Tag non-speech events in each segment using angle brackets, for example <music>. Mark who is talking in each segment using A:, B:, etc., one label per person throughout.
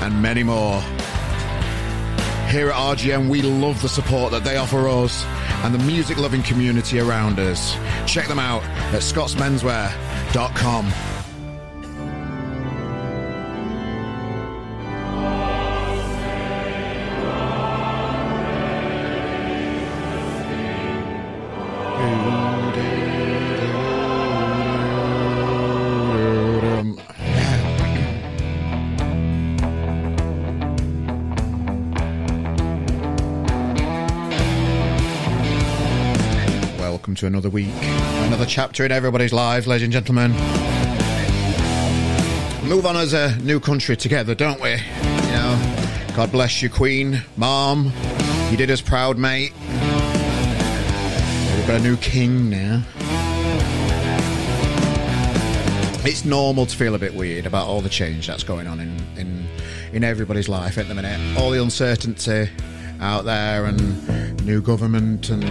A: and many more. Here at RGM, we love the support that they offer us and the music loving community around us. Check them out at scottsmenswear.com. to another week, another chapter in everybody's lives, ladies and gentlemen. Move on as a new country together, don't we? You know, God bless you, Queen, Mom. You did us proud, mate. We've got a new king now. It's normal to feel a bit weird about all the change that's going on in, in, in everybody's life at the minute. All the uncertainty out there and new government and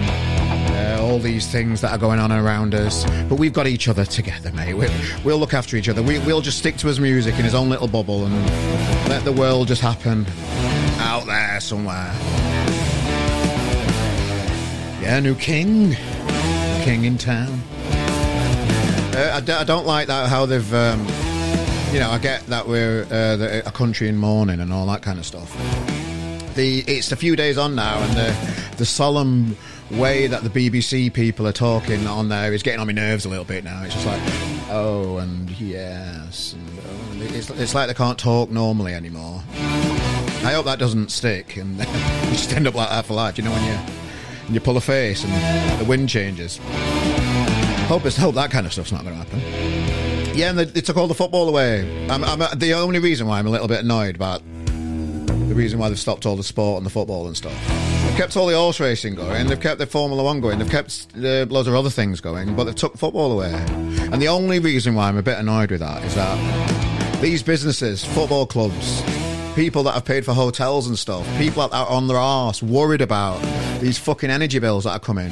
A: all these things that are going on around us. But we've got each other together, mate. We, we'll look after each other. We, we'll just stick to his music in his own little bubble and let the world just happen out there somewhere. Yeah, new king. King in town. Uh, I, d- I don't like that how they've. Um, you know, I get that we're uh, a country in mourning and all that kind of stuff. The it's a few days on now, and the the solemn way that the BBC people are talking on there is getting on my nerves a little bit now. It's just like, oh, and yes, and oh, it's it's like they can't talk normally anymore. I hope that doesn't stick, and <laughs> you just end up like that for life. You know when you when you pull a face and the wind changes. Hope it's hope that kind of stuff's not going to happen. Yeah, and they, they took all the football away. I'm, I'm, uh, the only reason why I'm a little bit annoyed about the reason why they've stopped all the sport and the football and stuff. They've kept all the horse racing going. They've kept the Formula One going. They've kept uh, loads of other things going, but they've took football away. And the only reason why I'm a bit annoyed with that is that these businesses, football clubs, people that have paid for hotels and stuff, people that are on their arse worried about these fucking energy bills that are coming.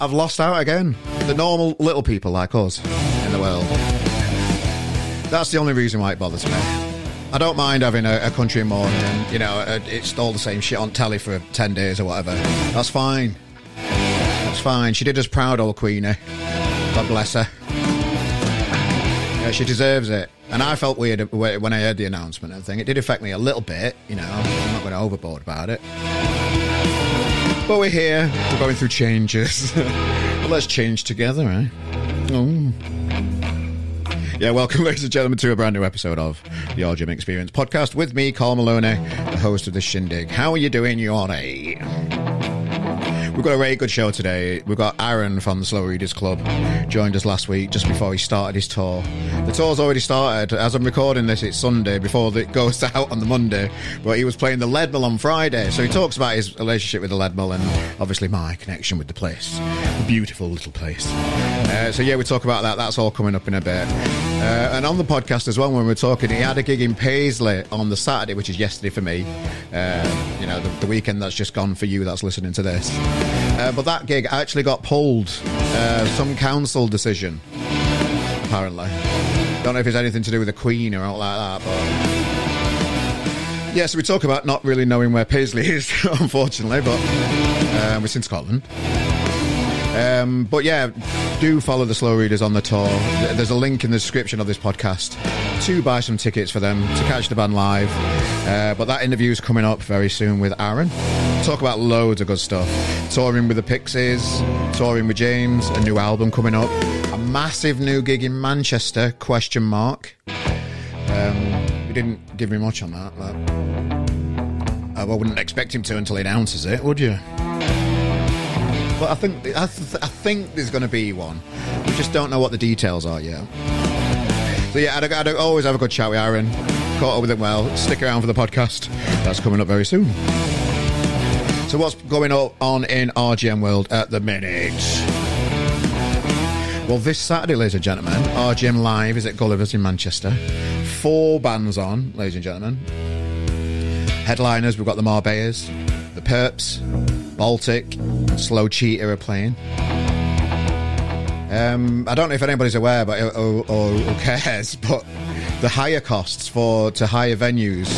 A: I've lost out again. The normal little people like us in the world. That's the only reason why it bothers me. I don't mind having a, a country morning you know, uh, it's all the same shit on telly for 10 days or whatever. That's fine. That's fine. She did us proud, old Queenie. God bless her. Yeah, she deserves it. And I felt weird when I heard the announcement and thing. It did affect me a little bit, you know. I'm not going overboard about it. But we're here. We're going through changes. <laughs> well, let's change together, eh? Oh. Yeah, welcome, <laughs> ladies and gentlemen, to a brand new episode of the RGM Experience podcast with me, Carl Maloney, the host of the Shindig. How are you doing, you? We've got a very good show today. We've got Aaron from the Slow Readers Club joined us last week just before he started his tour. The tour's already started. As I'm recording this, it's Sunday before it goes <laughs> out on the Monday. But he was playing the Leadmill on Friday, so he talks about his relationship with the Leadmill and obviously my connection with the place, the beautiful little place. Uh, so yeah, we talk about that. That's all coming up in a bit. Uh, and on the podcast as well, when we're talking, he had a gig in Paisley on the Saturday, which is yesterday for me. Uh, you know, the, the weekend that's just gone for you that's listening to this. Uh, but that gig actually got pulled. Uh, some council decision, apparently. Don't know if it's anything to do with the Queen or all like that, but. Yeah, so we talk about not really knowing where Paisley is, <laughs> unfortunately, but um, we're in Scotland. Um, but yeah, do follow the slow readers on the tour. There's a link in the description of this podcast to buy some tickets for them to catch the band live. Uh, but that interview is coming up very soon with Aaron. Talk about loads of good stuff. Touring with the Pixies, touring with James, a new album coming up, a massive new gig in Manchester? Question mark. Um, we didn't give me much on that, but I wouldn't expect him to until he announces it, would you? But I think I, th- I think there's going to be one. We just don't know what the details are yet. So yeah, I'd, I'd always have a good chat with Aaron. caught up with him well. Stick around for the podcast. That's coming up very soon. So, what's going on in RGM world at the minute? Well, this Saturday, ladies and gentlemen, RGM Live is at Gulliver's in Manchester. Four bands on, ladies and gentlemen. Headliners, we've got the Marbellas, the Perps, Baltic, Slow Cheetah are playing. Um, I don't know if anybody's aware, but or, or, or cares, <laughs> but the higher costs for to hire venues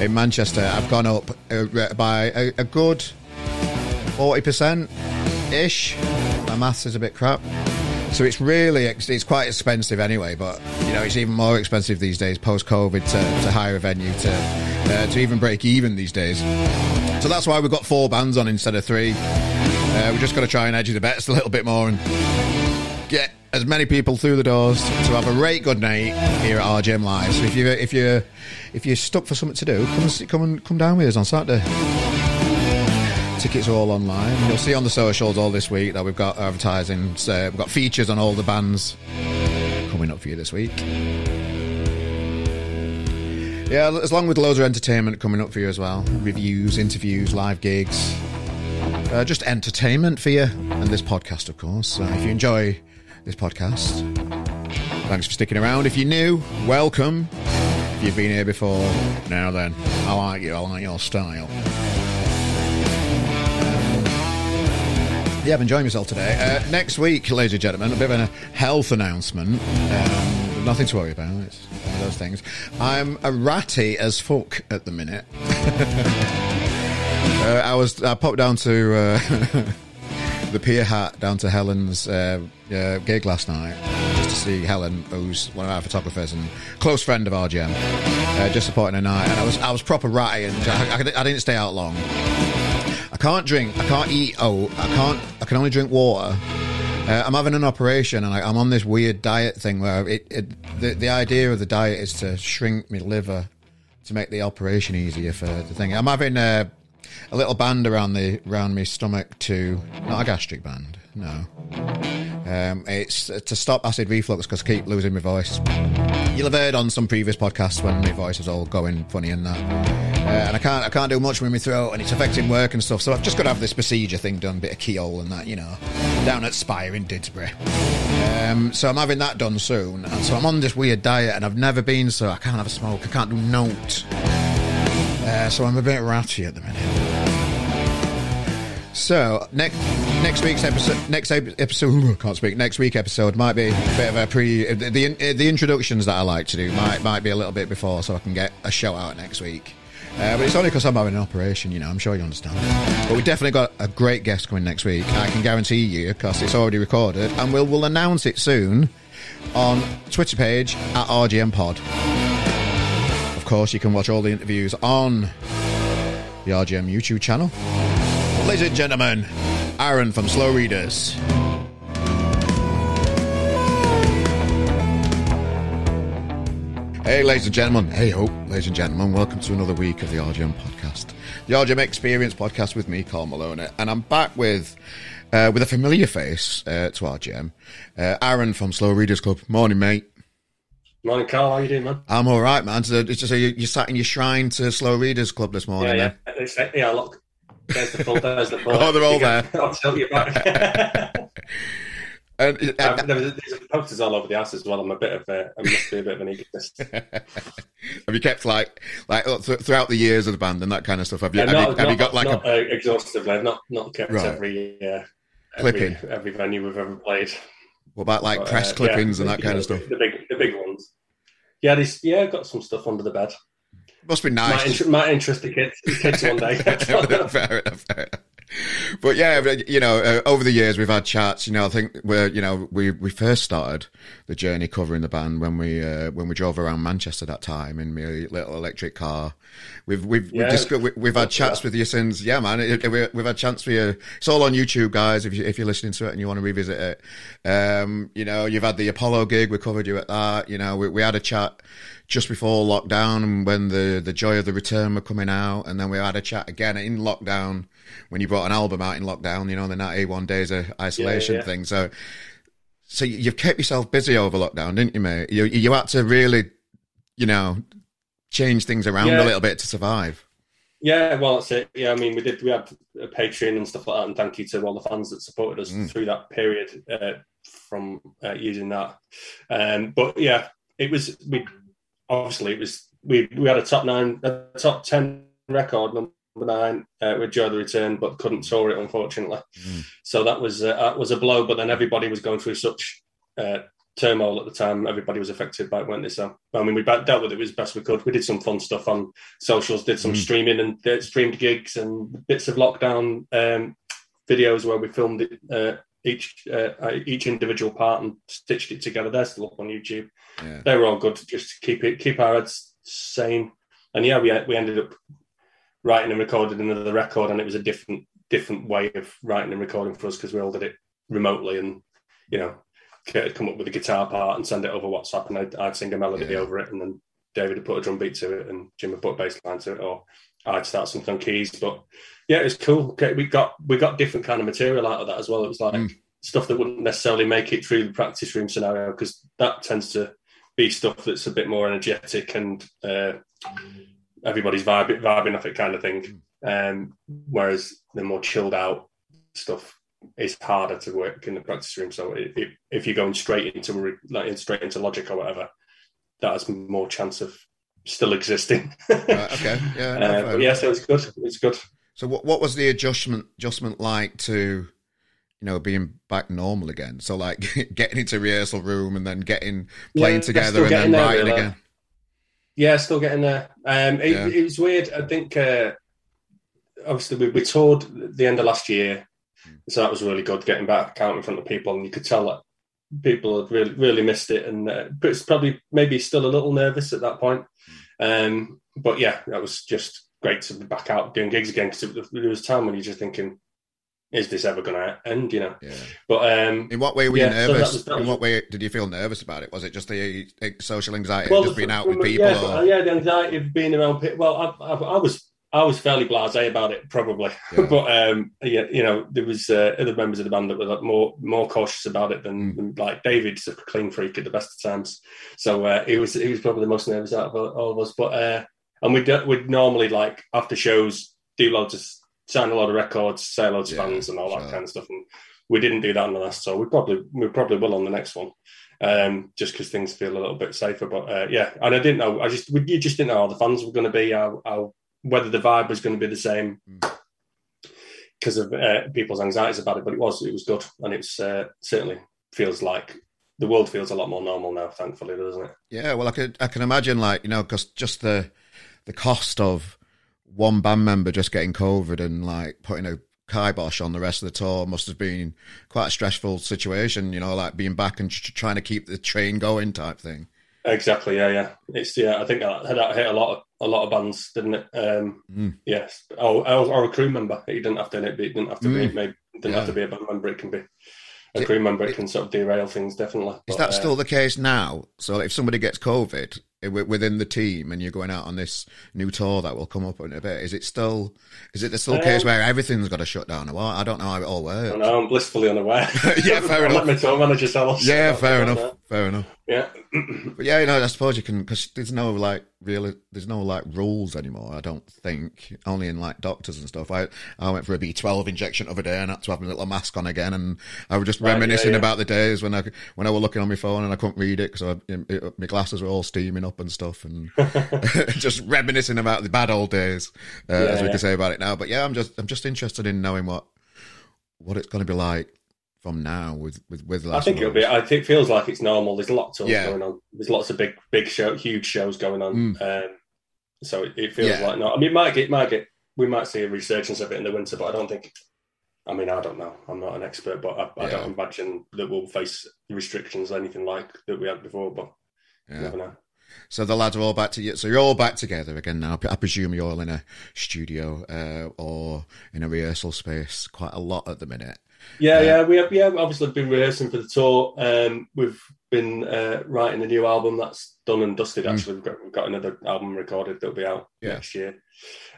A: in Manchester have gone up uh, by a, a good forty percent ish. My maths is a bit crap. So it's really it's quite expensive anyway, but you know it's even more expensive these days post COVID to, to hire a venue to uh, to even break even these days. So that's why we've got four bands on instead of three. Uh, we've just got to try and edge the bets <laughs> a little bit more and get as many people through the doors to have a great good night here at RGM Live. So if you if you if you're stuck for something to do, come and come and come down with us on Saturday. Tickets are all online. You'll see on the socials all this week that we've got advertising. So we've got features on all the bands coming up for you this week. Yeah, as long with loads of entertainment coming up for you as well. Reviews, interviews, live gigs. Uh, just entertainment for you. And this podcast, of course. Uh, if you enjoy this podcast, thanks for sticking around. If you're new, welcome. If you've been here before, now then, I like you. I like your style. Yeah, I'm enjoying myself today. Uh, next week, ladies and gentlemen, a bit of a health announcement. Um, nothing to worry about. It's those things. I'm a ratty as fuck at the minute. <laughs> uh, I was I popped down to uh, <laughs> the Peer Hat down to Helen's uh, gig last night just to see Helen, who's one of our photographers and close friend of RGM, uh, just supporting her night. And I was I was proper ratty, and I, I, I didn't stay out long. I can't drink. I can't eat. Oh, I can't. I can only drink water. Uh, I'm having an operation, and I, am on this weird diet thing where it, it the the idea of the diet is to shrink my liver to make the operation easier for the thing. I'm having a, a little band around the around my stomach to not a gastric band. No. Um, it's to stop acid reflux because I keep losing my voice. You'll have heard on some previous podcasts when my voice is all going funny and that, uh, and I can't I can't do much with my throat, and it's affecting work and stuff. So I've just got to have this procedure thing done, bit of keyhole and that, you know, down at Spire in Didsbury. Um, so I'm having that done soon, and so I'm on this weird diet, and I've never been so I can't have a smoke, I can't do note. Uh, so I'm a bit ratty at the minute. So next next week's episode, next episode, <laughs> can't speak. Next week episode might be a bit of a pre. The, the, the introductions that I like to do might might be a little bit before, so I can get a show out next week. Uh, but it's only because I'm having an operation, you know. I'm sure you understand. But we definitely got a great guest coming next week. I can guarantee you because it's already recorded, and we'll we'll announce it soon on Twitter page at RGM Pod. Of course, you can watch all the interviews on the RGM YouTube channel. Ladies and gentlemen, Aaron from Slow Readers. Hey, ladies and gentlemen. Hey, ho, ladies and gentlemen. Welcome to another week of the RGM podcast, the RGM Experience podcast with me, Carl Malone, and I'm back with uh, with a familiar face uh, to RGM, uh, Aaron from Slow Readers Club. Morning, mate.
B: Morning, Carl. How you doing, man? I'm
A: all right, man. So, so you, you sat in your shrine to Slow Readers Club this morning.
B: Yeah, yeah. yeah, look, there's the full, there's the full. Oh,
A: they're all there. <laughs>
B: I'll tell you back. And, and, um, there's, there's posters all over the house as well. I'm a bit of a, I must be a bit of an egotist. <laughs>
A: have you kept like, like uh, throughout the years of the band and that kind of stuff? Have you, yeah, have, not, you have not, you got like
B: not, a uh, exhaustively? I've not not kept right. every uh, clipping every, every, venue we've ever played.
A: What about like but, press uh, clippings yeah, and that kind know, of stuff?
B: The big the big ones. Yeah, this yeah, I've got some stuff under the bed.
A: Must be nice.
B: Might, might interest the kids, the kids one day. <laughs>
A: fair enough. Fair enough but yeah, you know, uh, over the years we've had chats. You know, I think we're, you know, we we first started the journey covering the band when we uh, when we drove around Manchester that time in my little electric car. We've we've yeah. we've, discussed, we, have had chats with you since. Yeah, man, it, it, we've had chats for you. It's all on YouTube, guys. If you if you're listening to it and you want to revisit it, um, you know, you've had the Apollo gig. We covered you at that. You know, we, we had a chat just before lockdown when the the joy of the return were coming out, and then we had a chat again in lockdown when you brought an album out in lockdown, you know, the 91 days of isolation yeah, yeah. thing. So, so you've kept yourself busy over lockdown, didn't you, mate? You, you had to really, you know, change things around yeah. a little bit to survive.
B: Yeah, well, that's it. Yeah, I mean, we did. We had a Patreon and stuff like that, and thank you to all the fans that supported us mm. through that period uh, from uh, using that. Um, but yeah, it was. We obviously it was. We we had a top nine, a top ten record number nine uh, with Joy the Return, but couldn't tour it unfortunately. Mm. So that was uh, that was a blow. But then everybody was going through such uh, turmoil at the time. Everybody was affected by it, weren't they? So, I mean, we dealt with it as best we could. We did some fun stuff on socials, did some mm. streaming and uh, streamed gigs and bits of lockdown um, videos where we filmed it, uh, each uh, each individual part and stitched it together. They're still up on YouTube. Yeah. They were all good just to keep it keep our heads sane. And yeah, we we ended up writing and recording another record, and it was a different different way of writing and recording for us because we all did it remotely and you know Kurt would come up with a guitar part and send it over WhatsApp, and I'd, I'd sing a melody yeah. over it, and then David would put a drum beat to it, and Jim would put a bass line to it, or I'd start something on keys. But yeah, it was cool. We got we got different kind of material out of that as well. It was like mm. stuff that wouldn't necessarily make it through the practice room scenario because that tends to be stuff that's a bit more energetic and uh, everybody's vibing, vibing off it kind of thing. Um, whereas the more chilled out stuff is harder to work in the practice room. So it, it, if you're going straight into like straight into logic or whatever, that has more chance of still existing. <laughs>
A: okay, yeah, no,
B: uh, yeah. So it's good. It's good.
A: So what what was the adjustment adjustment like to you know being back normal again? So like <laughs> getting into rehearsal room and then getting playing yeah, together and then writing there, again.
B: Yeah, still getting there. Um, it, yeah. it was weird. I think uh, obviously we, we toured the end of last year so that was really good getting back out in front of people, and you could tell that people had really really missed it, and uh, it's probably maybe still a little nervous at that point. Um, but yeah, that was just great to be back out doing gigs again because there was a time when you're just thinking, is this ever going to end? You know.
A: Yeah.
B: But um,
A: in what way were you nervous? So that was, that was, in what way did you feel nervous about it? Was it just the social anxiety well, of just being out with people?
B: Yeah, or? yeah, the anxiety of being around people. Well, I, I, I was I was fairly blasé about it, probably. Yeah. <laughs> but um, yeah, you know, there was uh, other members of the band that were like, more more cautious about it than, mm. than, like David's a clean freak at the best of times. So uh, he was he was probably the most nervous out of all of us. But uh, and we'd we'd normally like after shows do loads of sign a lot of records, say loads yeah, of fans and all sure. that kind of stuff. And we didn't do that on the last tour. We probably we probably will on the next one. Um, just because things feel a little bit safer, but uh, yeah, and I didn't know. I just we, you just didn't know how the fans were going to be, how, how whether the vibe was going to be the same because of uh, people's anxieties about it. But it was it was good, and it's uh, certainly feels like the world feels a lot more normal now. Thankfully, doesn't it?
A: Yeah, well, I could I can imagine like you know because just the the cost of one band member just getting COVID and like putting a kibosh on the rest of the tour must have been quite a stressful situation. You know, like being back and trying to keep the train going type thing.
B: Exactly. Yeah, yeah. It's yeah. I think that, that hit a lot of a lot of bands, didn't it? Um, mm. Yes. Or, or, a crew member. He didn't have to. It didn't have to mm. be. Maybe didn't yeah. have to be a band member. It can be a crew member. It can sort of derail things. Definitely.
A: Is but, that uh, still the case now? So if somebody gets COVID, within the team and you're going out on this new tour that will come up in a bit, is it still is it the still um, case where everything's got to shut down or what? I don't know how it all works.
B: I I'm blissfully unaware. <laughs>
A: yeah, fair <laughs> enough.
B: Let my tour manager tell us.
A: Yeah, fair enough. Fair enough.
B: Yeah. <clears throat>
A: but yeah, you know, I suppose you can because there's no like really there's no like rules anymore. I don't think only in like doctors and stuff. I I went for a B12 injection other day and had to have my little mask on again, and I was just right, reminiscing yeah, yeah. about the days when I when I was looking on my phone and I couldn't read it because my glasses were all steaming up and stuff, and <laughs> <laughs> just reminiscing about the bad old days, uh, yeah, as we can say about it now. But yeah, I'm just I'm just interested in knowing what what it's going to be like from now with with with last.
B: I think it'll be. I think it feels like it's normal. There's lots of yeah. going on. There's lots of big big show, huge shows going on. Mm. Um, so it, it feels yeah. like no. I mean, it might get might get we might see a resurgence of it in the winter, but I don't think. I mean, I don't know. I'm not an expert, but I, I yeah. don't imagine that we'll face restrictions anything like that we had before. But never know.
A: So the lads are all back to you. So you're all back together again now. I presume you're all in a studio uh, or in a rehearsal space quite a lot at the minute.
B: Yeah, uh, yeah, we have, yeah, obviously been rehearsing for the tour. Um, we've been uh, writing a new album that's done and dusted. Mm. Actually, mm. we've, got, we've got another album recorded that'll be out yeah. next year.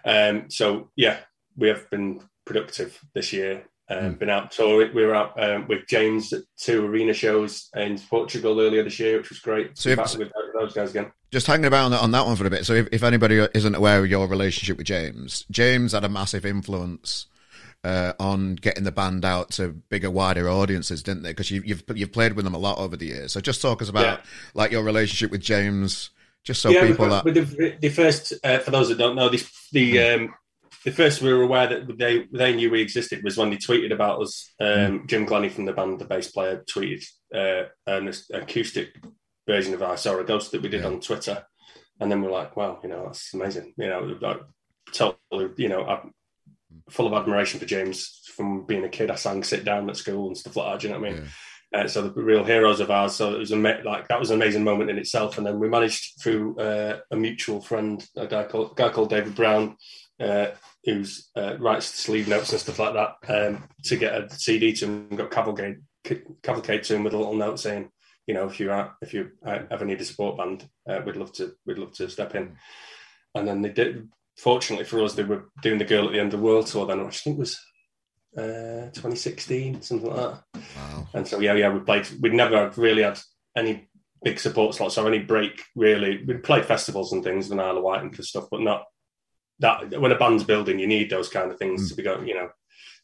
B: Um, so yeah, we have been productive this year. Um, mm. Been out touring. We were out um, with James at two arena shows in Portugal earlier this year, which was great.
A: So, have,
B: those guys again.
A: Just hanging about on that, on that one for a bit. So, if, if anybody isn't aware of your relationship with James, James had a massive influence uh, on getting the band out to bigger, wider audiences, didn't they? Because you, you've you've played with them a lot over the years. So, just talk us about yeah. like your relationship with James, just so yeah, people
B: that the, the, first uh, for those that don't know, this the hmm. um, the first we were aware that they they knew we existed was when they tweeted about us. Um, mm. Jim Glennie from the band, the bass player, tweeted uh, an acoustic version of I Saw a Ghost that we did yeah. on Twitter, and then we're like, wow, you know, that's amazing. You know, like totally, you know, full of admiration for James from being a kid. I sang "Sit Down" at school and stuff like that. Do you know what I mean? Yeah. Uh, so the real heroes of ours. So it was a like that was an amazing moment in itself. And then we managed through uh, a mutual friend, a guy called a guy called David Brown, uh, who's uh, writes sleeve notes and stuff like that um, to get a CD to him. Got cavalcade cavalcade to him with a little note saying, you know, if you are, if you ever need a support band, uh, we'd love to we'd love to step in. And then they did. Fortunately for us, they were doing the Girl at the End of the World tour then, which I think was uh, 2016, something like that. Wow. And so yeah, yeah, we played. We'd never really had any big support slots or any break really. We'd played festivals and things in Isle of Wight and stuff, but not that when a band's building, you need those kind of things mm. to be going, you know,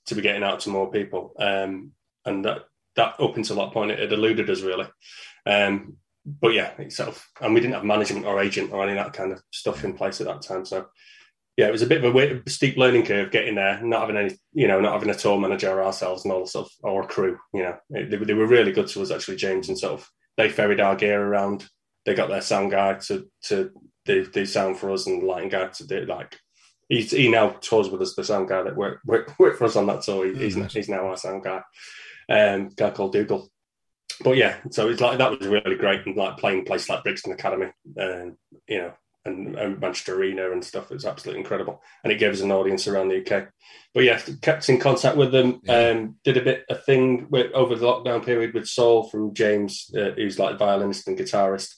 B: to be getting out to more people. Um, and that that up until that point, it had eluded us really. Um, but yeah, itself, and we didn't have management or agent or any of that kind of stuff in place at that time. So yeah, it was a bit of a, a steep learning curve getting there, not having any, you know, not having a tour manager ourselves and all the stuff or a crew. You know, it, they, they were really good to us actually, James, and sort of they ferried our gear around. They got their sound guy to to do, do sound for us and lighting guy to do like he's he now tours with us, the sound guy that worked work, work for us on that tour. He, he's, mm-hmm. he's now our sound guy, um, guy called Dougal. But yeah, so it's like that was really great, and like playing places like Brixton Academy, and you know, and, and, Manchester Arena and stuff. It was absolutely incredible, and it gave us an audience around the UK. But yeah, kept in contact with them. Yeah. Um, did a bit a thing with, over the lockdown period with Saul from James, uh, who's like violinist and guitarist.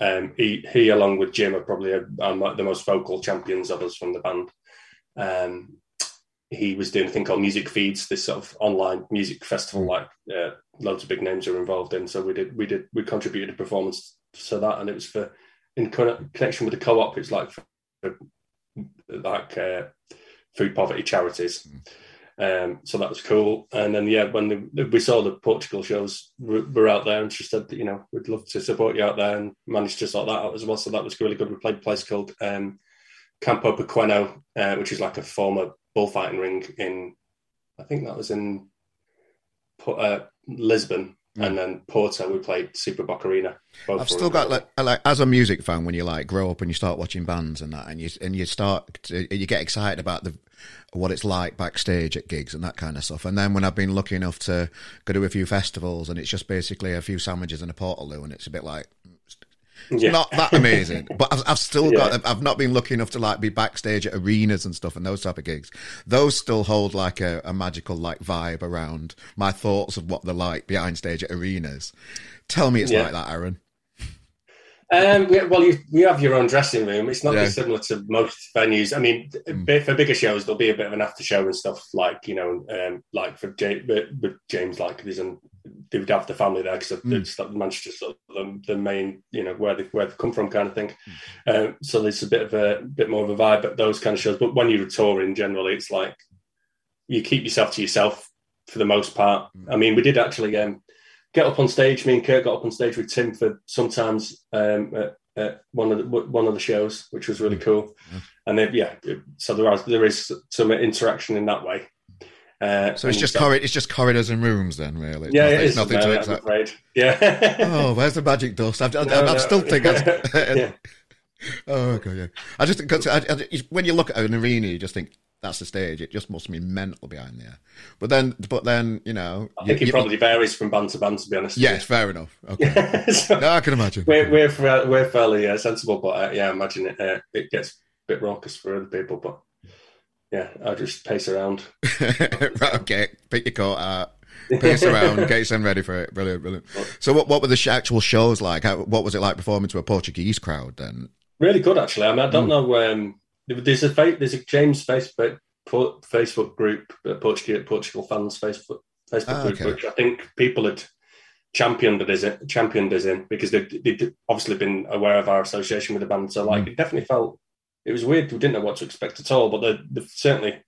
B: Um, he, he, along with Jim, are probably a, are the most vocal champions of us from the band. Um, he was doing a thing called Music Feeds, this sort of online music festival, like uh, loads of big names are involved in. So we did, we did, we contributed a performance to that, and it was for in connection with the co-op. It's like for, like uh, food poverty charities. Mm. Um, so that was cool. And then, yeah, when the, we saw the Portugal shows we were out there, and she said that, you know, we'd love to support you out there and managed to sort that out as well. So that was really good. We played a place called um, Campo Pequeno, uh, which is like a former bullfighting ring in, I think that was in uh, Lisbon. Mm. And then Porto, we played Super Bock Arena.
A: I've still got like, like as a music fan, when you like grow up and you start watching bands and that, and you and you start to, you get excited about the what it's like backstage at gigs and that kind of stuff. And then when I've been lucky enough to go to a few festivals and it's just basically a few sandwiches and a portaloo, and it's a bit like yeah. not that amazing, but I've, I've still yeah. got. I've not been lucky enough to like be backstage at arenas and stuff and those type of gigs. Those still hold like a, a magical like vibe around my thoughts of what they're like behind stage at arenas. Tell me it's yeah. like that, Aaron.
B: Um, well, you, you have your own dressing room. It's not yeah. similar to most venues. I mean, mm. for bigger shows, there'll be a bit of an after show and stuff. Like you know, um, like for James, with James, like there's an they would have the family there because mm. it's like Manchester, sort of the, the, main, you know, where they where they come from, kind of thing. Mm. Um, so there's a bit of a bit more of a vibe at those kind of shows. But when you're touring, generally, it's like you keep yourself to yourself for the most part. Mm. I mean, we did actually. Um, get up on stage. Me and Kurt got up on stage with Tim for sometimes um, at, at, one of the one of the shows, which was really cool. And then, yeah, so there is there is some interaction in that way.
A: Uh, so it's just corri- it's just corridors and rooms then, really.
B: Yeah, it's nothing, it is, nothing to expect. Yeah. <laughs>
A: oh, where's the magic dust? I, I, no, I, I still thinking. yeah. Oh god, yeah. I just because when you look at an arena, you just think that's the stage. It just must be mental behind there. But then, but then, you know,
B: I think you, it probably varies from band to band. To be honest,
A: yes, fair enough. <laughs> Okay, so no, I can imagine.
B: We're we're, we're fairly uh, sensible, but uh, yeah, I imagine it uh, it gets a bit raucous for other people. But yeah, I just pace around. <laughs>
A: right, okay, pick your coat out. Pace around, <laughs> get yourself ready for it. Brilliant, brilliant. So, what what were the actual shows like? How, what was it like performing to a Portuguese crowd? Then,
B: really good actually. I mean, I don't mm. know. Um, there's a there's a James Facebook Facebook group, uh, Portugal Portugal fans Facebook Facebook ah, group, okay. which I think people had championed us in, championed us in because they'd, they'd obviously been aware of our association with the band. So like, mm. it definitely felt it was weird. We didn't know what to expect at all. But the, the certainly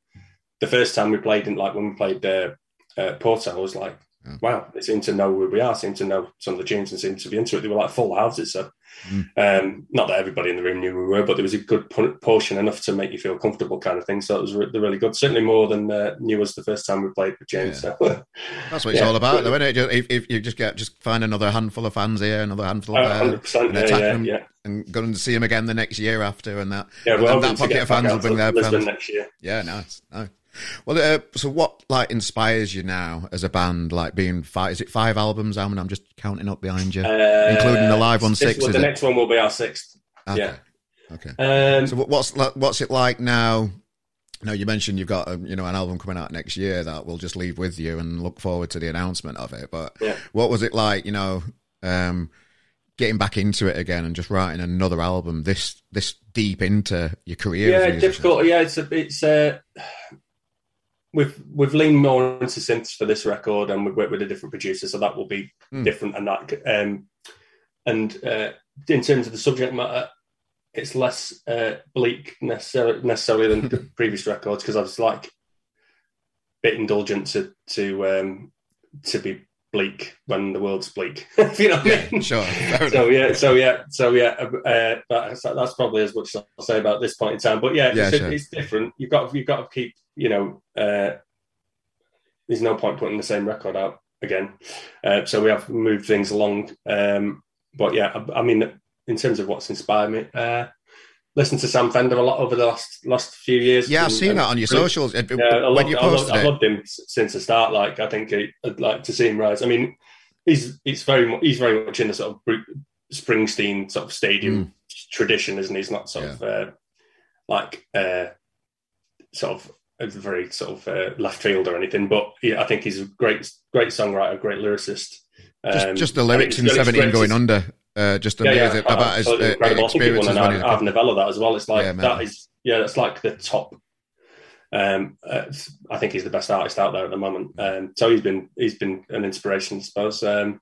B: the first time we played, in like when we played uh, uh, Porto, I was like, yeah. wow, they seem to know who we are, seem to know some of the tunes and seem to be into it. They were like full houses. So, mm. um, not that everybody in the room knew who we were, but there was a good portion enough to make you feel comfortable, kind of thing. So it was re- really good. Certainly more than uh, knew us the first time we played with James. Yeah. So. <laughs>
A: That's what it's yeah. all about, though, isn't it? If, if, you just get just find another handful of fans here, another handful of
B: uh, there, and attack them,
A: yeah. and go and see them again the next year after, and that. Yeah, well, that pocket of fans will bring their fans.
B: next year.
A: Yeah, nice, nice. Well, uh, so what like inspires you now as a band? Like being five? Is it five albums? I mean, I'm just counting up behind you, uh, including the live one six.
B: Well, the next one will be our sixth. Okay. Yeah.
A: Okay. Um, so what's what's it like now? Now you mentioned you've got a, you know an album coming out next year that we'll just leave with you and look forward to the announcement of it. But yeah. what was it like? You know, um, getting back into it again and just writing another album this this deep into your career.
B: Yeah, difficult. Yeah, it's a, it's uh, we've we've leaned more into synths for this record, and we've worked with a different producer, so that will be mm. different. And that, um, and uh, in terms of the subject matter, it's less uh, bleak necessarily, necessarily than the <laughs> previous records because I was like a bit indulgent to to um, to be bleak when the world's bleak. <laughs> if you know what
A: yeah,
B: I mean?
A: Sure.
B: so yeah, so yeah, so yeah. Uh, that's, that's probably as much as I'll say about this point in time. But yeah, yeah it's, sure. it's different. You've got you've got to keep you know, uh, there's no point putting the same record out again. Uh, so we have moved things along. Um, but yeah, I, I, mean, in terms of what's inspired me, uh, listen to Sam Fender a lot over the last last few years.
A: Yeah, I've seen that on your socials. Yeah,
B: when loved, you posted I loved, I loved him since the start. Like, I think I'd like to see him rise. I mean, he's he's very he's very much in the sort of Springsteen sort of stadium mm. tradition, isn't he? He's not sort yeah. of uh, like uh, sort of a very sort of uh, left field or anything, but yeah, I think he's a great, great songwriter, great lyricist.
A: Um, just, just, the lyrics in Seventeen Going Under, uh, just amazing yeah, yeah, about his uh, experience.
B: I think I've novella that as well. It's like yeah, that is yeah, that's like the top. Um, uh, I think he's the best artist out there at the moment. Um, so he's been he's been an inspiration, I suppose. Um,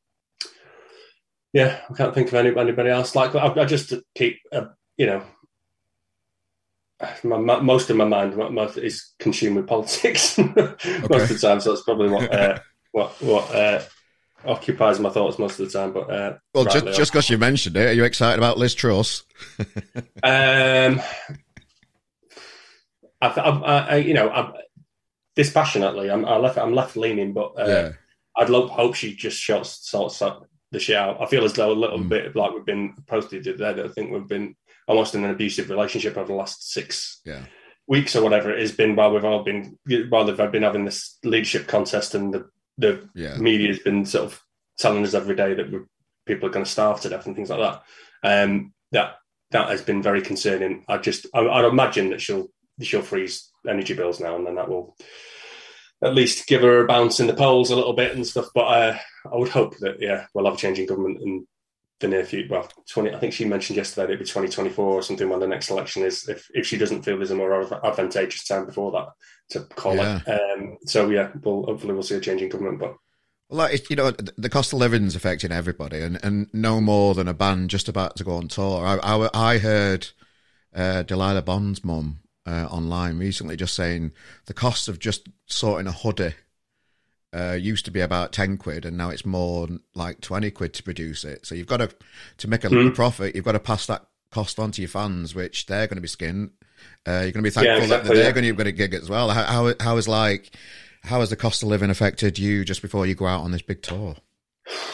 B: yeah, I can't think of any, anybody else. Like I, I just keep, uh, you know, my, my, most of my mind is consumed with politics <laughs> most of the time. So that's probably what uh, <laughs> what what uh, occupies my thoughts most of the time. But uh,
A: well, just just because you mentioned it, are you excited about Liz Truss? <laughs>
B: um, I, I, I, you know, I'm, dispassionately, I'm I left I'm left leaning, but uh, yeah. I'd love, hope she just shuts sorts the shit out. I feel as though a little mm. bit like we've been posted there. I think we've been almost in an abusive relationship over the last six
A: yeah.
B: weeks or whatever it has been while we've all been while they've been having this leadership contest and the the yeah. media has been sort of telling us every day that people are going to starve to death and things like that. Um, that that has been very concerning. I just I, I'd imagine that she'll she'll freeze energy bills now and then that will at least give her a bounce in the polls a little bit and stuff. But uh, I would hope that yeah, we'll have a changing government and the near future. Well, twenty. I think she mentioned yesterday that it'd be twenty twenty four or something when the next election is. If if she doesn't feel there's a more advantageous time before that to call yeah. it. Um, so yeah, we'll hopefully we'll see a changing government, but.
A: Well, like you know, the cost of living is affecting everybody, and, and no more than a band just about to go on tour. I I, I heard uh, Delilah Bond's mum uh, online recently just saying the cost of just sorting a hoodie uh, used to be about 10 quid and now it's more like 20 quid to produce it. So you've got to, to make a mm. profit, you've got to pass that cost on to your fans, which they're going to be skinned. Uh, you're going to be thankful yeah, exactly, that they're yeah. going to get a gig as well. How, how, how is like, how has the cost of living affected you just before you go out on this big tour?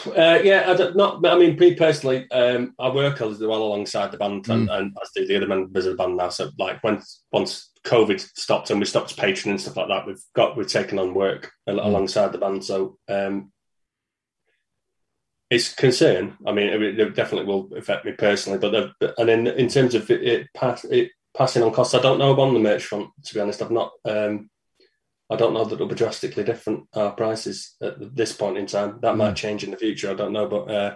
B: Uh, yeah, I not. I mean, me personally, um, I work as well alongside the band, and, mm. and as do the other members of the band now. So, like, when once COVID stopped and we stopped Patreon and stuff like that, we've got we've taken on work mm. alongside the band. So, um, it's concern. I mean, it, it, definitely will affect me personally. But and in in terms of it, it, pass, it passing on costs, I don't know about the merch front. To be honest, I've not. Um, I don't know that it'll be drastically different our prices at this point in time. That mm. might change in the future. I don't know, but uh,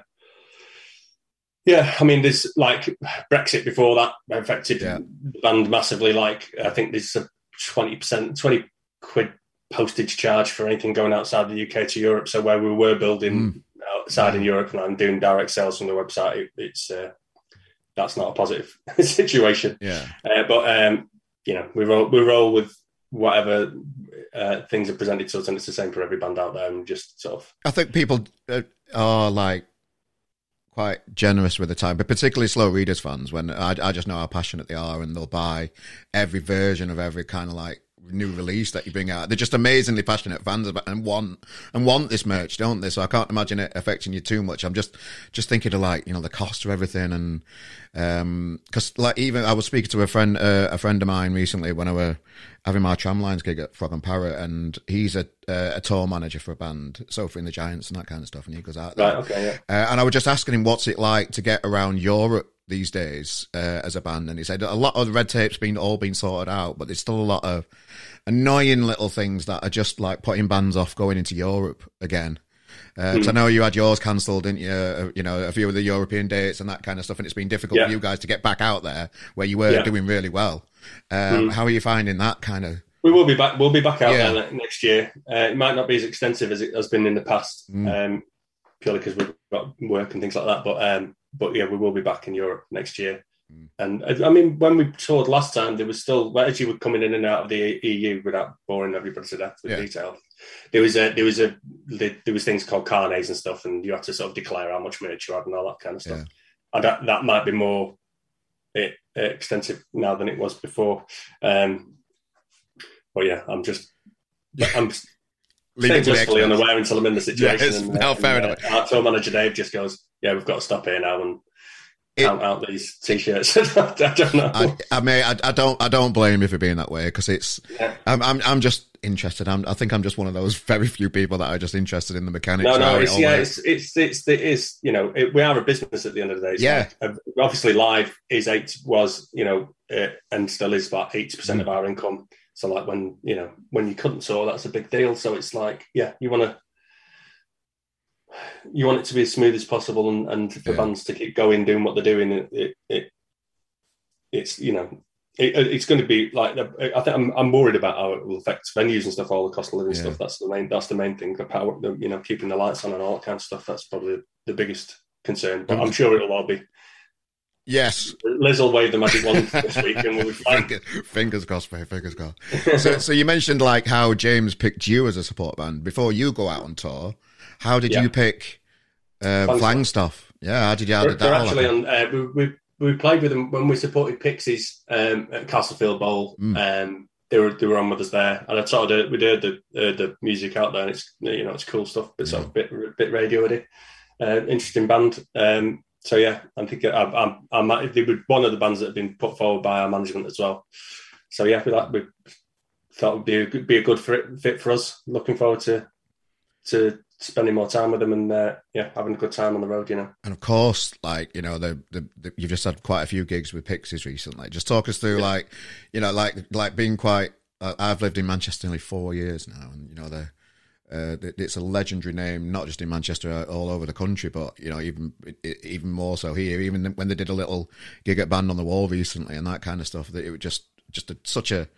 B: yeah, I mean, there's like Brexit before that affected yeah. the band massively. Like I think there's a twenty percent, twenty quid postage charge for anything going outside the UK to Europe. So where we were building mm. outside in Europe and I'm doing direct sales from the website, it, it's uh, that's not a positive <laughs> situation.
A: Yeah.
B: Uh, but um, you know, we roll we roll with whatever uh, things are presented to us, and it's the same for every band out there. And just sort of,
A: I think people uh, are like quite generous with the time, but particularly slow readers fans. When I, I just know how passionate they are, and they'll buy every version of every kind of like new release that you bring out. They're just amazingly passionate fans about and want and want this merch, don't they? So I can't imagine it affecting you too much. I'm just just thinking of like you know the cost of everything and um because like even I was speaking to a friend uh, a friend of mine recently when I were having my tramlines gig at Frog and Parrot and he's a uh, a tour manager for a band, Sophie and the Giants and that kind of stuff, and he goes out there.
B: right, okay, yeah.
A: Uh, and I was just asking him what's it like to get around Europe these days uh, as a band, and he said a lot of the red tape's been all been sorted out, but there's still a lot of annoying little things that are just like putting bands off going into Europe again. Uh 'cause I know you had yours cancelled, didn't you? Uh, you know, a few of the European dates and that kind of stuff, and it's been difficult
B: Yeah.
A: for you guys to get back out there where you were
B: Yeah.
A: doing really well. Um, How are you finding that kind of?
B: We will be back. We'll be back out
A: Yeah.
B: there next year. Uh, it might not be as extensive as it has been in the past,
A: Mm.
B: um, purely because we've got work and things like that. But um, but yeah, we will be back in Europe next year.
A: Mm.
B: And I mean, when we toured last time, there was still as you were coming in and out of the EU without boring everybody to death with
A: Yeah.
B: detail. There was a there was a there was things called carnets and stuff, and you had to sort of declare how much merch you had and all that kind of stuff.
A: Yeah.
B: And that that might be more eh, extensive now than it was before. Um, but yeah, I'm just I'm
A: Leave
B: staying
A: it to the
B: blissfully unaware until I'm in the situation.
A: Yes,
B: and,
A: no, fair
B: and,
A: enough.
B: Our tour manager Dave just goes, "Yeah, we've got to stop here now and
A: It-
B: count out these t-shirts." <laughs> I don't know.
A: I, I mean, I, I don't, I don't blame you for being that way because it's,
B: Yeah.
A: I'm, I'm, I'm just interested. I'm, I think I'm just one of those <laughs> very few people that are just interested in the mechanics.
B: no, no,
A: how it
B: it's yeah, it's it's it's it is you know it, we are a business at the end of the day. It's
A: Yeah.
B: like, uh, obviously live is eight was you know uh, and still is about eighty percent
A: Mm.
B: of our income. So like when you know when you couldn't tour, oh, that's a big deal. So it's like yeah, you want to you want it to be as smooth as possible and, and for
A: Yeah.
B: bands to keep going doing what they're doing. It, it, it it's you know. It, it's going to be like I think I'm, I'm worried about how it will affect venues and stuff, all the cost of living
A: Yeah.
B: stuff. That's the main. That's the main thing. The power, the, you know, keeping the lights on and all that kind of stuff. That's probably the biggest concern. But I'm sure it'll all be.
A: Yes.
B: Liz will wave the magic wand this <laughs> week, and we'll be fine.
A: Fingers, crossed, mate. Fingers crossed. so, <laughs> so you mentioned like how James picked you as a support band before you go out on tour. How did
B: Yeah.
A: you pick uh,
B: Flang
A: Flang stuff? Yeah, how did you? How did that
B: actually on. Uh, we, we we played with them when we supported Pixies um, at Castlefield Bowl.
A: Mm.
B: Um, they were they were on with us there, and I sort of did, we heard the uh, the music out there, and it's you know it's cool stuff, but sort of bit bit radioedy. Uh, interesting band. Um, so yeah, I think I, I'm, I'm, I'm they were one of the bands that have been put forward by our management as well. So yeah, we like we thought it would be a good, be a good fit, fit for us. Looking forward to to spending more time with them and uh, yeah, having a good time on the road. You know.
A: And of course, like you know, the, the, the you've just had quite a few gigs with Pixies recently. Just talk us through, like you know, like like being quite. Uh, I've lived in Manchester nearly four years now, and you know, the uh, it's a legendary name, not just in Manchester, uh, all over the country, but you know, even even more so here. Even when they did a little gig at Band on the Wall recently and that kind of stuff, that it was just just a, such a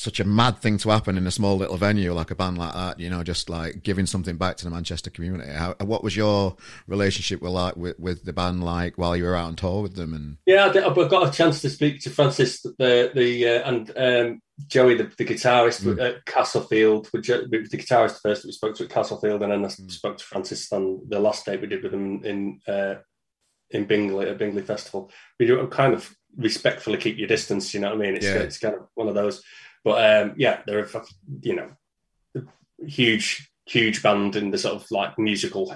A: such a mad thing to happen in a small little venue like a band like that. You know, just like giving something back to the Manchester community. How, what was your relationship with like with, with the band like while you were out on tour with them? And
B: Yeah, I got a chance to speak to Francis, the the uh, and um, Joey, the, the guitarist
A: Mm.
B: at Castlefield. With with the guitarist first, we spoke to at Castlefield, and then I
A: Mm.
B: spoke to Francis on the last date we did with him in uh, in Bingley at Bingley Festival. We do kind of respectfully keep your distance. You know what I mean? It's
A: Yeah.
B: it's kind of one of those. But um, yeah, they're a you know huge huge band in the sort of like musical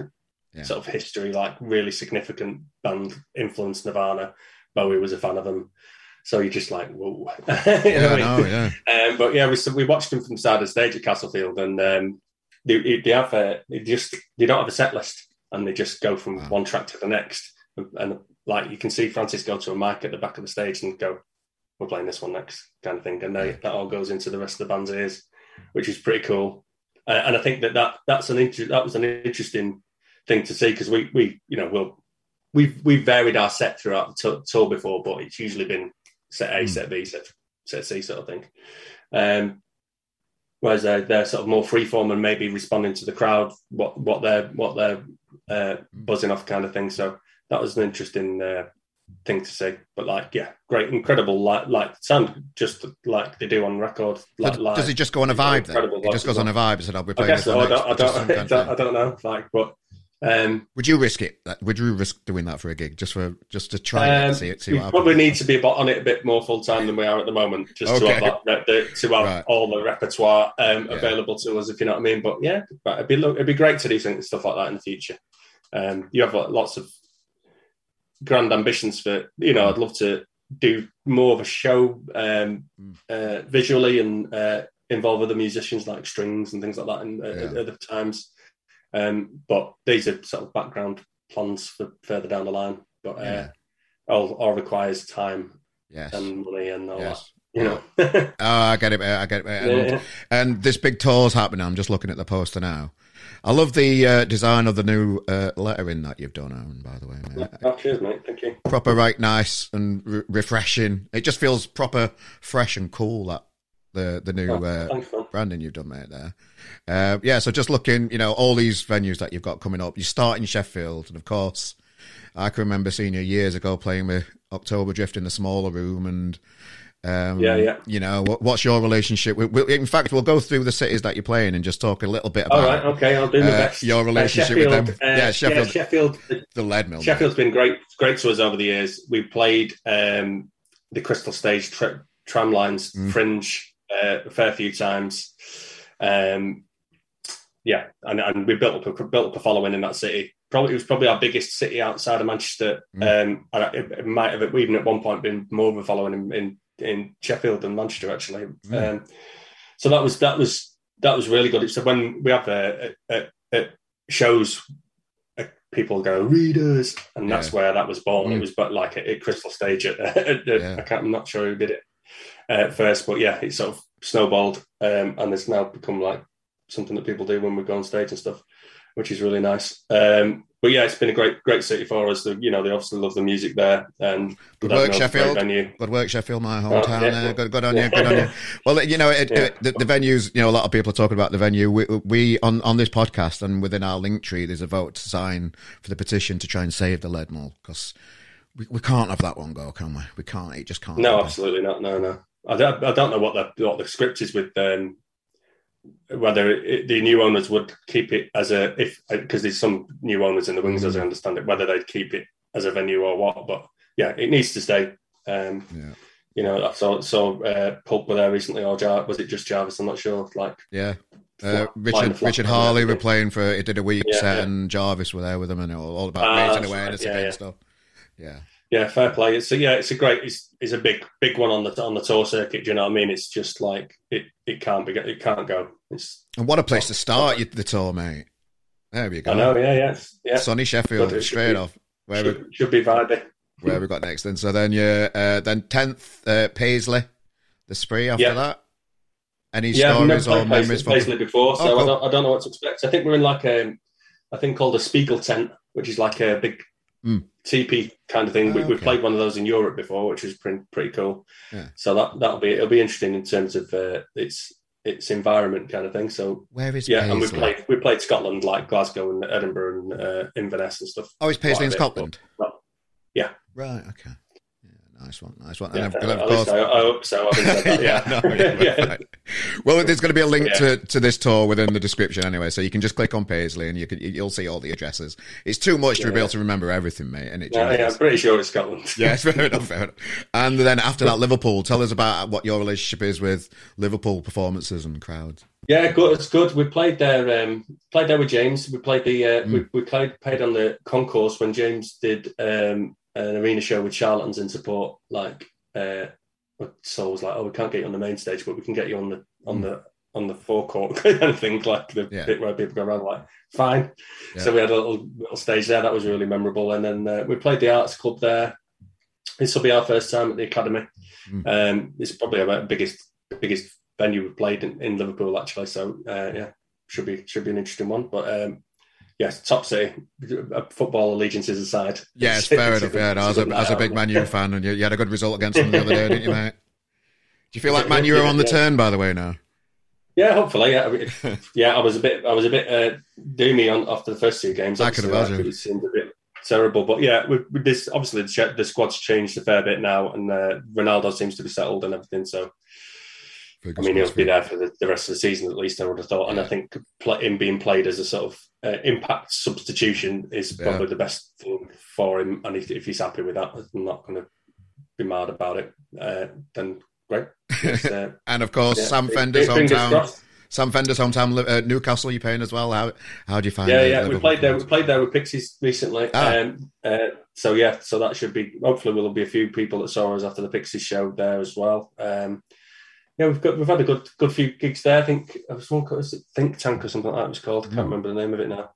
A: Yeah.
B: sort of history, like really significant band influenced Nirvana. Bowie was a fan of them. So you're just like, whoa. <laughs> You know
A: yeah,
B: I
A: no,
B: mean?
A: yeah, <laughs>
B: Um, but yeah, we, so we watched them from the side of the stage at Castlefield, and um, they, they have a, they just they don't have a set list, and they just go from
A: Wow.
B: one track to the next, and, and like you can see Francis go to a mic at the back of the stage and go, "We're playing this one next," kind of thing, and they, that all goes into the rest of the band's ears, which is pretty cool. Uh, and I think that, that that's an inter- that was an interesting thing to see because we we you know we'll we've we've varied our set throughout the t- tour before, but it's usually been set A,
A: Mm.
B: set B, set set C sort of thing. Um, whereas they're, they're sort of more freeform and maybe responding to the crowd, what what they're what they're uh, buzzing off kind of thing. So that was an interesting uh, thing to say. But like, yeah, great, incredible. Like, like sound just like they do on record. Like,
A: does, does he just go on a vibe? Then? He just goes on a vibe. Said I'll be playing.
B: I guess so. I don't, I don't, <laughs> I don't, I don't know. Like, but um,
A: would you risk it? Would you risk doing that for a gig just for just to try um, see it? See happens?
B: Probably need to be on it a bit more full time than we are at the moment, just okay. to have that, the, to have right. all the repertoire um, yeah. available to us, if you know what I mean. But yeah, it'd be it'd be great to do stuff like that in the future. Um, you have lots of grand ambitions for you know. I'd love to do more of a show um, mm. uh, visually and uh, involve other musicians like strings and things like that in, uh, yeah. at other times. Um, but these are sort of background plans for further down the line. But uh, yeah. all, all requires time
A: yes.
B: and money and all yes. that. You know.
A: oh, I get it. I get it. And, <laughs> yeah. and this big tour's happening. I'm just looking at the poster now. I love the uh, design of the new uh, lettering that you've done, Aaron. By the way,
B: mate. Oh, cheers, mate. Thank you.
A: Proper, right, nice and re- refreshing. It just feels proper, fresh and cool. That the the new oh, uh, branding you've done, mate. There, uh, yeah. So just looking, you know, all these venues that you've got coming up. You start in Sheffield, and of course, I can remember seeing you years ago playing with October Drift in the smaller room, and um,
B: yeah, yeah.
A: You know, what, what's your relationship? with in fact, we'll go through the cities that you're playing and just talk a little bit about.
B: All right, okay, I'll do my uh, best.
A: Your relationship uh, with them.
B: Uh, yeah, Sheffield. Yeah, Sheffield.
A: The Leadmill.
B: Sheffield's been great, great to us over the years. We played um, the Crystal Stage tra- Tramlines, mm. Fringe, uh, a fair few times. Um, yeah, and, and we built up a, built up a following in that city. Probably it was probably our biggest city outside of Manchester. Mm. Um, it, it, might have even at one point been more of a following in, in, in Sheffield and Manchester actually. Mm. Um, so that was that was that was really good. So when we have a, a, a shows, people go readers, and that's yeah. where that was born. Mm. It was but like at, Crystal Stage <laughs> at, at, yeah. I can't, I'm not sure who did it at first, but yeah, it sort of snowballed, um, and it's now become like something that people do when we go on stage and stuff, which is really nice. Um, but yeah, it's been a great, great city for us. The, you know, they obviously love the music there, and
A: good work, Sheffield. Good work, Sheffield, my hometown. Oh, yeah. there. Good, good on you. Good on you. <laughs> Well, you know, it, yeah. it, the, the, venues. You know, a lot of people are talking about the venue. We, we, on on this podcast and within our Linktree, there's a vote to sign for the petition to try and save the Leadmill because we, we can't have that one go, can we? We can't. It just can't.
B: No, absolutely not. No, no. I don't, I don't know what the what the script is with um, whether it, the new owners would keep it as a if because there's some new owners in the wings mm. as I understand it whether they'd keep it as a venue or what but yeah it needs to stay um, yeah. you know I saw saw uh, Pulp were there recently or Jar- was it just Jarvis I'm not sure like
A: yeah uh, Richard Richard Hawley were playing for it did a week yeah, set yeah. and Jarvis were there with them and all, all about ah, raising awareness right. and stuff yeah
B: yeah, fair play. So yeah, it's a great, it's, it's a big, big one on the on the tour circuit. Do you know what I mean? It's just like it, it can't be, it can't go. It's
A: and what a place to start the tour, mate. There we go.
B: I know, yeah, yeah, yeah.
A: Sunny Sheffield, straight
B: be,
A: off.
B: Where should, we, should be vibing.
A: Where we got next? Then so then you uh, then tenth uh, Paisley, the spree after yeah. that. Any yeah, stories or memories?
B: Paisley, Paisley before, so oh, cool. I, don't, I don't know what to expect. I think we're in like a, a thing called a Spiegeltent, which is like a big mm. TP kind of thing. Oh, we, have played one of those in Europe before, which is pretty, pretty cool. Yeah. So that that'll be it'll be interesting in terms of uh, its its environment kind of thing. So
A: where is it?
B: yeah,
A: Paisley?
B: and we played we played Scotland like Glasgow and Edinburgh and uh, Inverness and stuff.
A: Oh, it's Paisley in Scotland.
B: But, yeah.
A: Right. Okay. Nice one, nice one.
B: Yeah, and of, of course, I, I, hope so. I <laughs> yeah. no, <laughs> yeah.
A: Well, there's going to be a link yeah. to, to this tour within the description anyway, so you can just click on Paisley and you can you'll see all the addresses. It's too much to be able to remember everything, mate. And it
B: yeah, I'm pretty sure it's Scotland.
A: yeah, fair <laughs> enough, fair enough. And then after that, Liverpool. Tell us about what your relationship is with Liverpool performances and crowds.
B: Yeah, good. It's good. We played there. Um, played there with James. We played the. Uh, mm. we, we played played on the concourse when James did um, an arena show with charlatans in support. Like uh, so was like, oh, we can't get you on the main stage, but we can get you on the on mm. the on the forecourt <laughs> kind of thing, like the yeah. bit where people go around. Like, fine. Yeah. So we had a little little stage there that was really memorable, and then uh, we played the arts club there. This will be our first time at the academy. Mm. Um, it's probably our biggest biggest venue we've played in, in Liverpool actually. So uh, yeah, should be should be an interesting one. But um, yes, top city, football allegiances aside.
A: Yes, <laughs> fair enough. Yeah, no, as, a, as a big Man U fan, and you, you, had a good result against them the other day, didn't you, mate? Do you feel like Man U are on the turn, by the way, now?
B: Yeah, hopefully. Yeah, <laughs> yeah. I was a bit, I was a bit uh, doomy on after the first two games.
A: I can imagine.
B: It seemed a bit terrible, but yeah, with, with this obviously the, the, squad's changed a fair bit now, and uh, Ronaldo seems to be settled and everything. So, I mean, he'll be there for the, the, rest of the season at least. I would have thought, yeah. and I think him being played as a sort of uh, impact substitution is probably yeah. the best thing for him. And if, if he's happy with that, I'm not going to be mad about it. Uh, then great.
A: Uh, <laughs> and of course, yeah, Sam Fender's hometown. Sam Fender's hometown, uh, Newcastle. You paying as well? How how do you find?
B: Yeah, yeah. We played there. We played there with Pixies recently. Ah. Um, uh, so yeah, so that should be. Hopefully, there'll be a few people that saw us after the Pixies show there as well. Um, yeah, we've got we've had a good good few gigs there. I think I was one was it Think Tank or something like that. It was called. I can't mm. remember the name of it now.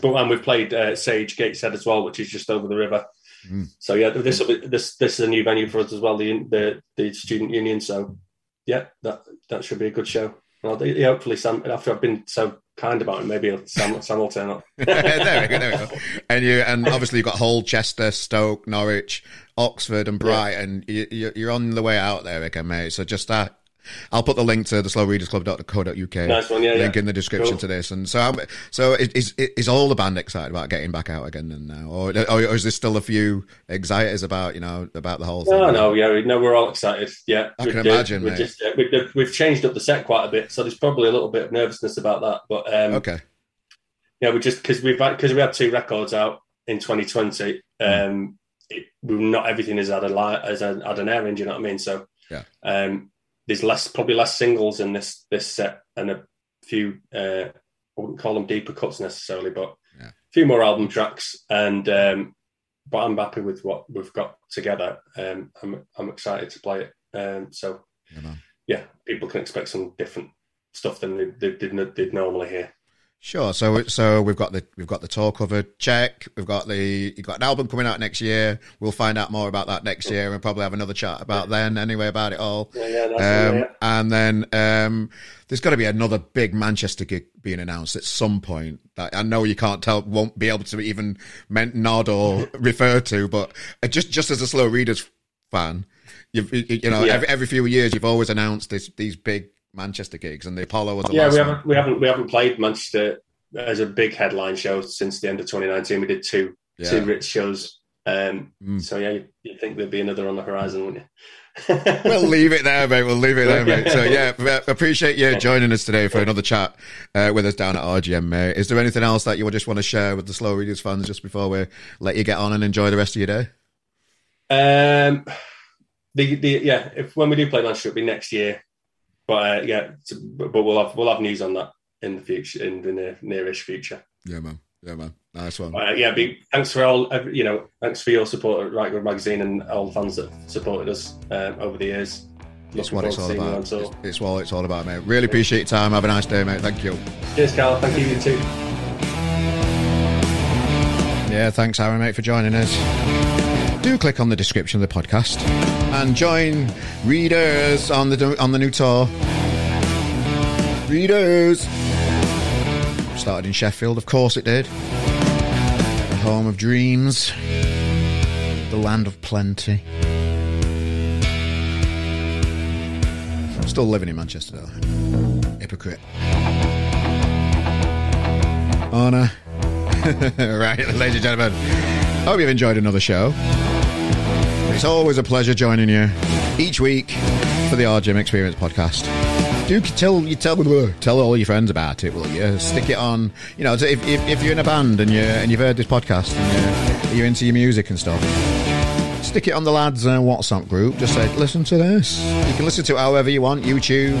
B: But and we've played uh, Sage Gateshead as well, which is just over the river. Mm. So yeah, this will be this this is a new venue for us as well, the the the student union. So yeah, that that should be a good show. Well, hopefully, Sam. After I've been so kind about it, maybe Sam, Sam will turn up.
A: there we go. There we go. And you and obviously you've got Hull, Chester, Stoke, Norwich, Oxford, and Brighton. Yeah. You, you're on the way out there again, mate. So just that I'll put the link to the slowreadersclub.co.uk
B: nice one, yeah,
A: link
B: yeah.
A: in the description cool. to this. And so, so is, is all the band excited about getting back out again now, or, or is there still a few anxieties about you know about the whole thing?
B: No, no, yeah, no, we're all excited. Yeah,
A: I can we've, imagine.
B: We've, just, we've, we've, changed up the set quite a bit, so there's probably a little bit of nervousness about that. But um,
A: okay,
B: yeah, we just because we've because we had two records out in 2020. Mm. Um, it, not everything is at a as a, at an air end. You know what I mean? So
A: yeah.
B: Um, there's less probably less singles in this this set and a few uh, I wouldn't call them deeper cuts necessarily, but yeah. a few more album tracks. And um, but I'm happy with what we've got together. Um, I'm I'm excited to play it. Um, so yeah, yeah, people can expect some different stuff than they, they, they, normally hear.
A: Sure. So so we've got the we've got the tour covered. Check. We've got the you've got an album coming out next year. We'll find out more about that next year and probably have another chat about then anyway about it all.
B: Yeah, yeah, um, yeah.
A: And then um, there's got to be another big Manchester gig being announced at some point. That I know you can't tell, won't be able to even nod or <laughs> refer to, but just just as a slow readers fan, you've, you know every, every few years you've always announced this, these big Manchester gigs, and the Apollo was the
B: yeah.
A: we
B: haven't
A: one.
B: we haven't we haven't played Manchester as a big headline show since the end of 2019. We did two yeah. two rich shows. Um, mm. So yeah, you think there'd be another on the horizon, wouldn't
A: you? we'll leave it there, mate. We'll leave it there, mate. So <laughs> yeah, appreciate you joining us today for another chat uh, with us down at RGM, mate. Is there anything else that you would just want to share with the Slow Readers fans just before we let you get on and enjoy the rest of your day?
B: Um, the the yeah, if when we do play Manchester, it'll be next year. But uh, yeah, but we'll have we'll have news on that in the future, in the near, nearish future.
A: Yeah, man. Yeah, man. Nice one.
B: Uh, yeah, be, thanks for all. You know, thanks for your support at Right Good Magazine and all the fans that supported us um, over the years.
A: That's what it's all about. It's, it's, what it's all about, mate. Really appreciate your time. Have a nice day, mate. Thank you.
B: Cheers, Carl. Thank you, you too.
A: Yeah, thanks, Aaron, mate, for joining us. Do click on the description of the podcast and join readers on the on the new tour. Readers started in Sheffield, of course it did. The home of dreams, the land of plenty. I'm still living in Manchester though. Hypocrite. Honour. <laughs> right, <laughs> ladies and gentlemen. Hope you've enjoyed another show. It's always a pleasure joining you each week for the RGM Experience podcast. Do tell you tell tell all your friends about it, will you? Stick it on. You know, if, if, if you're in a band and you and you've heard this podcast and you're, you're, into your music and stuff, stick it on the lads' uh, WhatsApp group. Just say, listen to this. You can listen to it however you want: YouTube,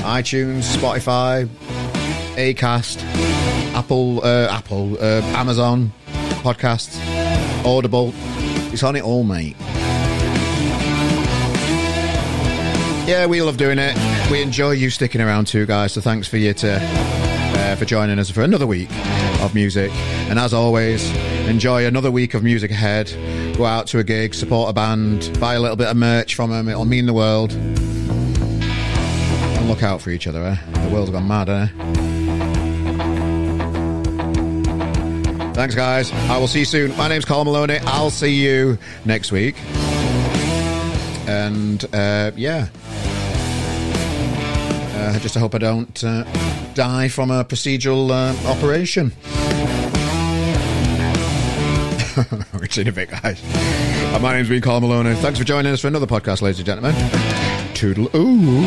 A: iTunes, Spotify, Acast, Apple, uh, Apple, uh, Amazon podcasts, Audible. It's on it all, mate. Yeah, we love doing it. We enjoy you sticking around too, guys. So thanks for you to uh, for joining us for another week of music. And as always, enjoy another week of music ahead. Go out to a gig, support a band, buy a little bit of merch from them. It'll mean the world. And look out for each other. Eh? The world's gone mad, eh? Thanks, guys. I will see you soon. My name's Carl Maloney. I'll see you next week. And uh, yeah. Uh, just I hope I don't uh, die from a procedural uh, operation. <laughs> A bit, guys. Uh, my name's been Carl Maloney. Thanks for joining us for another podcast, ladies and gentlemen. Toodle ooh.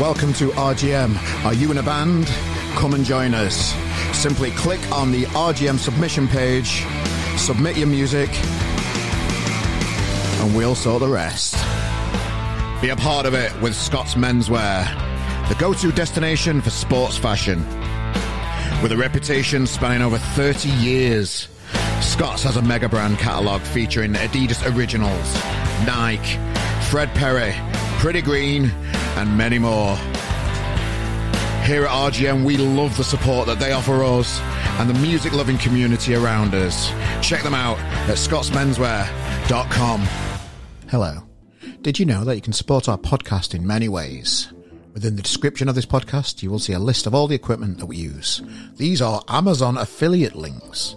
A: Welcome to RGM. Are you in a band? Come and join us. Simply click on the RGM submission page, submit your music, and we'll sort the rest. Be a part of it with Scott's Menswear, the go to destination for sports fashion. With a reputation spanning over 30 years, Scott's has a mega brand catalogue featuring Adidas Originals, Nike, Fred Perry, Pretty Green, and many more. Here at RGM, we love the support that they offer us and the music loving community around us. Check them out at scottsmenswear.com. Hello. Did you know that you can support our podcast in many ways? Within the description of this podcast, you will see a list of all the equipment that we use. These are Amazon affiliate links.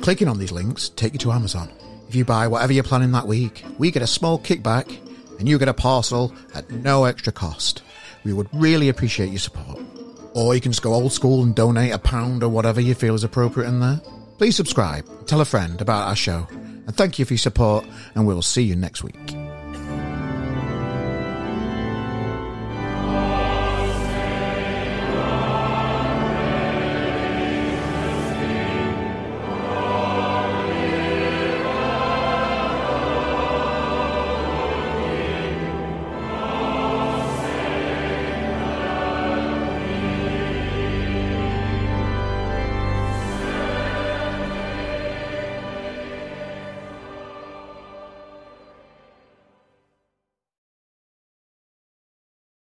A: Clicking on these links take you to Amazon. If you buy whatever you're planning that week, we get a small kickback and you get a parcel at no extra cost. We would really appreciate your support. Or you can just go old school and donate a pound or whatever you feel is appropriate in there. Please subscribe, tell a friend about our show, and thank you for your support, and we will see you next week.